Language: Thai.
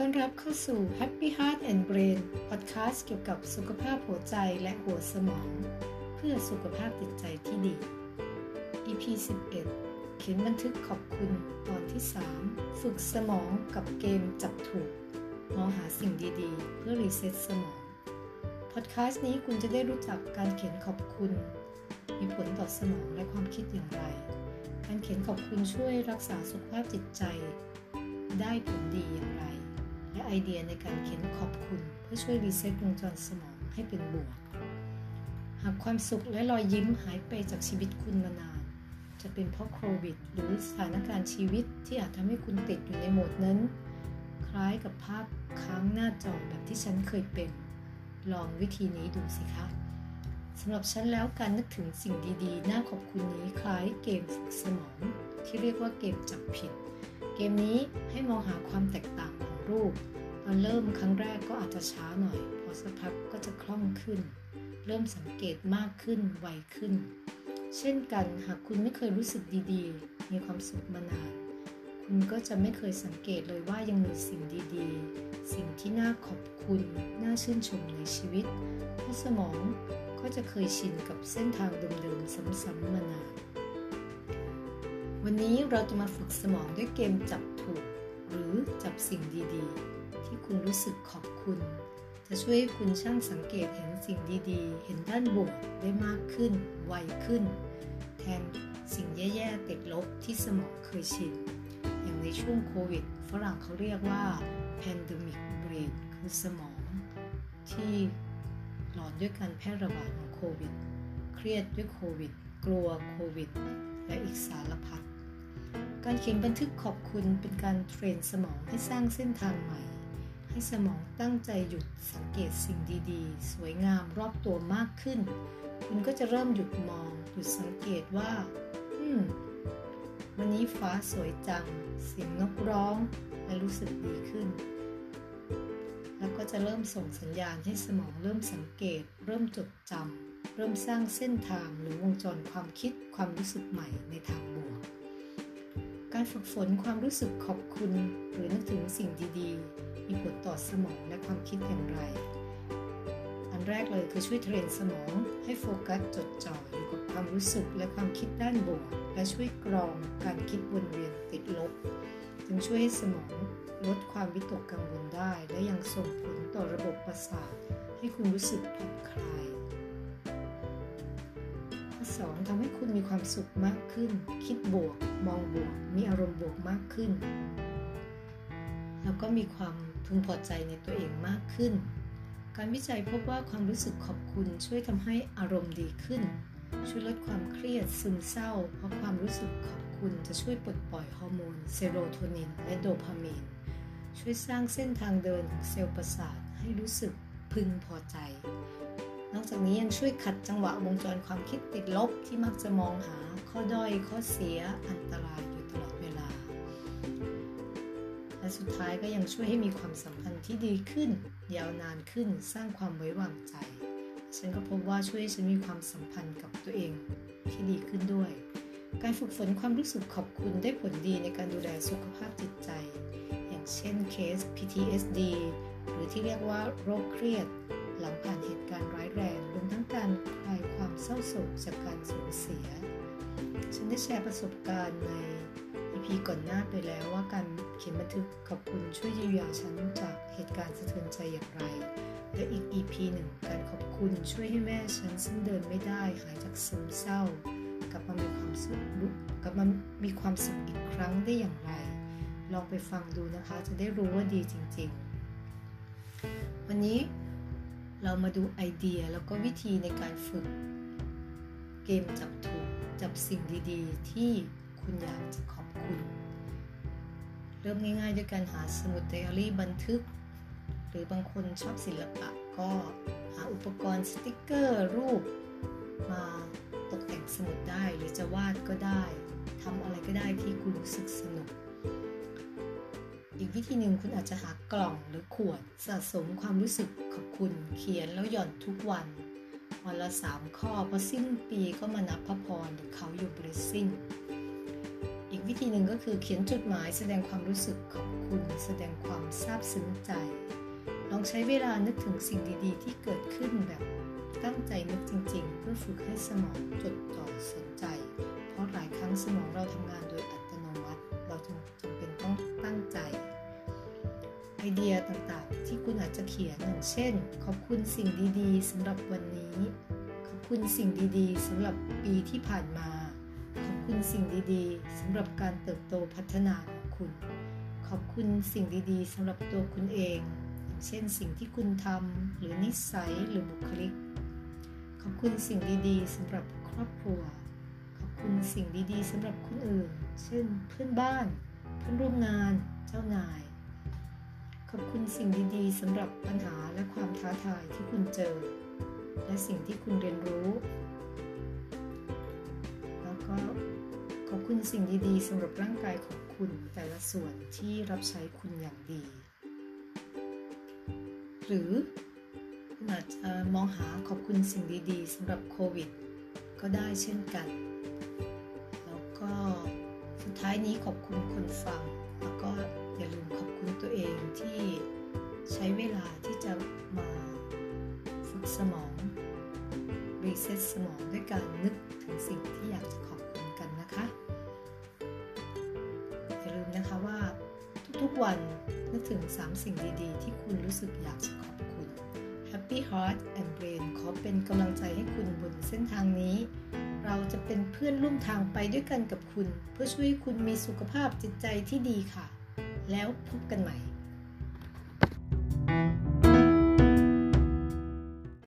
ต้อนรับเข้าสู่ Happy Heart and Brain Podcast เกี่ยวกับสุขภาพหัวใจและหัวสมอง เพื่อสุขภาพจิตใจที่ดี EP 11 เขียนบันทึกขอบคุณตอนที่ 3 ฝึกสมองกับเกมจับถูก มองหาสิ่งดีๆ เพื่อ reset สมอง พอดแคสต์นี้คุณจะได้รู้จักการเขียนขอบคุณ มีผลต่อสมองและความคิดอย่างไร การเขียนขอบคุณช่วยรักษาสุขภาพจิตใจได้ผลดีอย่างไร และไอเดียในการเขียนขอบคุณ เพื่อช่วยรีเซ็ตวงจรสมองให้เป็นบวก หากความสุขและรอยยิ้มหายไปจากชีวิตคุณมานาน จะเป็นเพราะโควิด หรือสถานการณ์ชีวิตที่อาจทำให้คุณติดอยู่ในโหมดนั้น คล้ายกับภาพค้างหน้าจอแบบที่ฉันเคยเป็น ลองวิธีนี้ดูสิคะสำหรับฉันแล้วการนึกถึงสิ่งดีๆ น่าขอบคุณนี้คล้ายเกมฝึกสมอง ที่เรียกว่าเกมจับผิด เกมนี้ให้มองหาความแตกต่างของ รูปตอนเริ่มครั้งแรกก็อาจจะช้าหน่อย พอสักพักก็จะคล่องขึ้น เริ่มสังเกตมากขึ้นไวขึ้น เช่นกันหากคุณไม่เคยรู้สึกดีๆ มีความสุขมานาน คุณก็จะไม่เคยสังเกตเลยว่ายังมีสิ่งดีๆ สิ่งที่น่าขอบคุณ น่าชื่นชมในชีวิต เพราะสมองก็จะเคยชินกับเส้นทางเดิมๆซ้ำๆมานาน วันนี้เราจะมาฝึกสมองด้วยเกมจับถูก หรือจับสิ่งดีๆ ที่คุณรู้สึกขอบคุณ จะช่วยให้คุณช่างสังเกตเห็นสิ่งดีๆ เห็นด้านบวกได้มากขึ้น ไวขึ้น แทนสิ่งแย่ๆติดลบที่สมองเคยชิน อย่างในช่วงโควิด ฝรั่งเขาเรียกว่า pandemic brain คือสมองที่หลอนด้วยการแพร่ระบาดของโควิด เครียดด้วยโควิด กลัวโควิด และอีกสารพัด การเขียนบันทึกขอบคุณเป็นการเทรนสมองให้สร้างเส้นทางใหม่ ให้สมองตั้งใจหยุดสังเกตสิ่งดีๆ สวยงามรอบตัวมากขึ้น คุณก็จะเริ่มหยุดมองหยุดสังเกตว่า อืม วันนี้ฟ้าสวยจัง เสียงนกร้อง และรู้สึกดีขึ้น แล้วก็จะเริ่มส่งสัญญาณให้สมองเริ่มสังเกต เริ่มจดจำเริ่มสร้างเส้นทางหรือวงจรความคิดความรู้สึกใหม่ในทางบวก การฝึกฝนความรู้สึกขอบคุณ หรือนึกถึงสิ่งดีๆ มีผลต่อสมองและความคิดอย่างไร อันแรกเลยคือช่วยเทรนสมองให้โฟกัสจดจ่ออยู่กับความรู้สึกและความคิดด้านบวก และช่วยกรองการคิดวนเวียนติดลบ จึงช่วยให้สมองลดความวิตกกังวลได้ และยังส่งผลต่อระบบประสาทให้คุณรู้สึกผ่อนคลาย ข้อสองทำให้คุณมีความสุขมากขึ้น คิดบวก มองบวก มีอารมณ์บวกมากขึ้น แล้วก็มีความพึงพอใจในตัวเองมากขึ้น การวิจัยพบว่าความรู้สึกขอบคุณช่วยทำให้อารมณ์ดีขึ้น ช่วยลดความเครียดซึมเศร้า เพราะความรู้สึกขอบคุณจะช่วยปลดปล่อยฮอร์โมนเซโรโทนิน และโดพามีน ช่วยสร้างเส้นทางเดินของเซลล์ประสาทให้รู้สึกพึงพอใจ นอกจากนี้ยังช่วยขัดจังหวะวงจรความคิดติดลบที่มักจะมองหาข้อด้อยข้อเสียอันตรายอยู่ตลอดเวลา และสุดท้ายก็ยังช่วยให้มีความสัมพันธ์ที่ดีขึ้น ยาวนานขึ้นสร้างความไว้วางใจ ฉันก็พบว่าช่วยให้ฉันมีความสัมพันธ์กับตัวเองที่ดีขึ้นด้วย การฝึกฝนความรู้สึกขอบคุณได้ผลดีในการดูแลสุขภาพจิตใจ อย่างเช่นเคส PTSD หรือที่เรียกว่าโรคเครียด หลังผ่านเหตุการณ์ร้ายแรงรวมทั้งการคลายความเศร้าโศกจากการสูญเสีย ฉันได้แชร์ประสบการณ์ใน EP ก่อนหน้าไปแล้วว่าการเขียนบันทึกขอบคุณช่วยเยียวยาฉันจากเหตุการณ์สะเทือนใจอย่างไร และอีก EP หนึ่งการขอบคุณช่วยให้แม่ฉันซึ่งเดินไม่ได้หายจากซึมเศร้ากลับมามีความสุขกลับมามีความสุขอีกครั้งได้อย่างไร ลองไปฟังดูนะคะจะได้รู้ว่าดีจริง ๆ วันนี้ เรามาดูไอเดียแล้วก็วิธีในการฝึก เกมจับถูกจับสิ่งดีๆ ที่คุณอยากจะขอบคุณ เริ่มง่ายๆ ด้วยการหาสมุดไดอารี่บันทึก หรือบางคนชอบศิลปะก็หาอุปกรณ์สติกเกอร์รูป มาตกแต่งสมุดได้หรือจะวาดก็ได้ทำอะไรก็ได้ที่คุณรู้สึกสนุกอีก วิธีหนึ่งคุณอาจจะหากล่องหรือขวดสะสมความรู้สึกขอบคุณเขียนแล้วหย่อนทุกวันวันละสามข้อพอสิ้นปีก็มานับพระพรหรือเขาอยู่ blessing อีกวิธีหนึ่งก็คือเขียนจดหมายแสดงความรู้สึกของคุณแสดงความซาบซึ้งใจ ลองใช้เวลานึกถึงสิ่งดีๆ ที่เกิดขึ้นแบบตั้งใจนึกจริงๆ เพื่อฝึกให้สมองจดจ่อสนใจ เพราะหลายครั้งสมองเราทำงานโดยอัตโนมัติเราจึง ไอเดียต่างๆ ที่คุณอาจจะเขียนอย่างเช่น ขอบคุณสิ่งดีๆสำหรับวันนี้ ขอบคุณสิ่งดีๆสำหรับปีที่ผ่านมา ขอบคุณสิ่งดีๆสำหรับการเติบโตพัฒนาของคุณ ขอบคุณสิ่งดีๆสำหรับตัวคุณเอง อย่างเช่นสิ่งที่คุณทำหรือนิสัยหรือบุคลิก ขอบคุณสิ่งดีๆสำหรับครอบครัว ขอบคุณสิ่งดีๆสำหรับคนอื่น เช่น เพื่อนบ้าน เพื่อนร่วมงาน เจ้านาย ขอบคุณสิ่งดีๆสำหรับปัญหาและความท้าทายที่คุณเจอ และสิ่งที่คุณเรียนรู้ แล้วก็ขอบคุณสิ่งดีๆสำหรับร่างกายของคุณแต่ละส่วนที่รับใช้คุณอย่างดี หรือคุณอาจจะมองหาขอบคุณสิ่งดีๆสำหรับโควิด ก็ได้เช่นกัน แล้วก็ายนี้ขอบคุณคนฟัง แล้วก็อย่าลืมขอบคุณตัวเองที่ใช้เวลาที่จะมาฝึกสมอง reset สมองด้วยการนึกถึงสิ่งที่อยากจะขอบคุณกันนะคะ อย่าลืมนะคะว่าทุกๆวันนึกถึง 3 สิ่งดีๆ ที่คุณรู้สึกอยากจะขอบคุณ Happy Heart and Brain ขอเป็นกำลังใจให้คุณบนเส้นทางนี้ เราจะเป็นเพื่อนร่วมทางไปด้วยกันกับคุณ เพื่อช่วยคุณมีสุขภาพจิตใจที่ดีค่ะ แล้วพบกันใหม่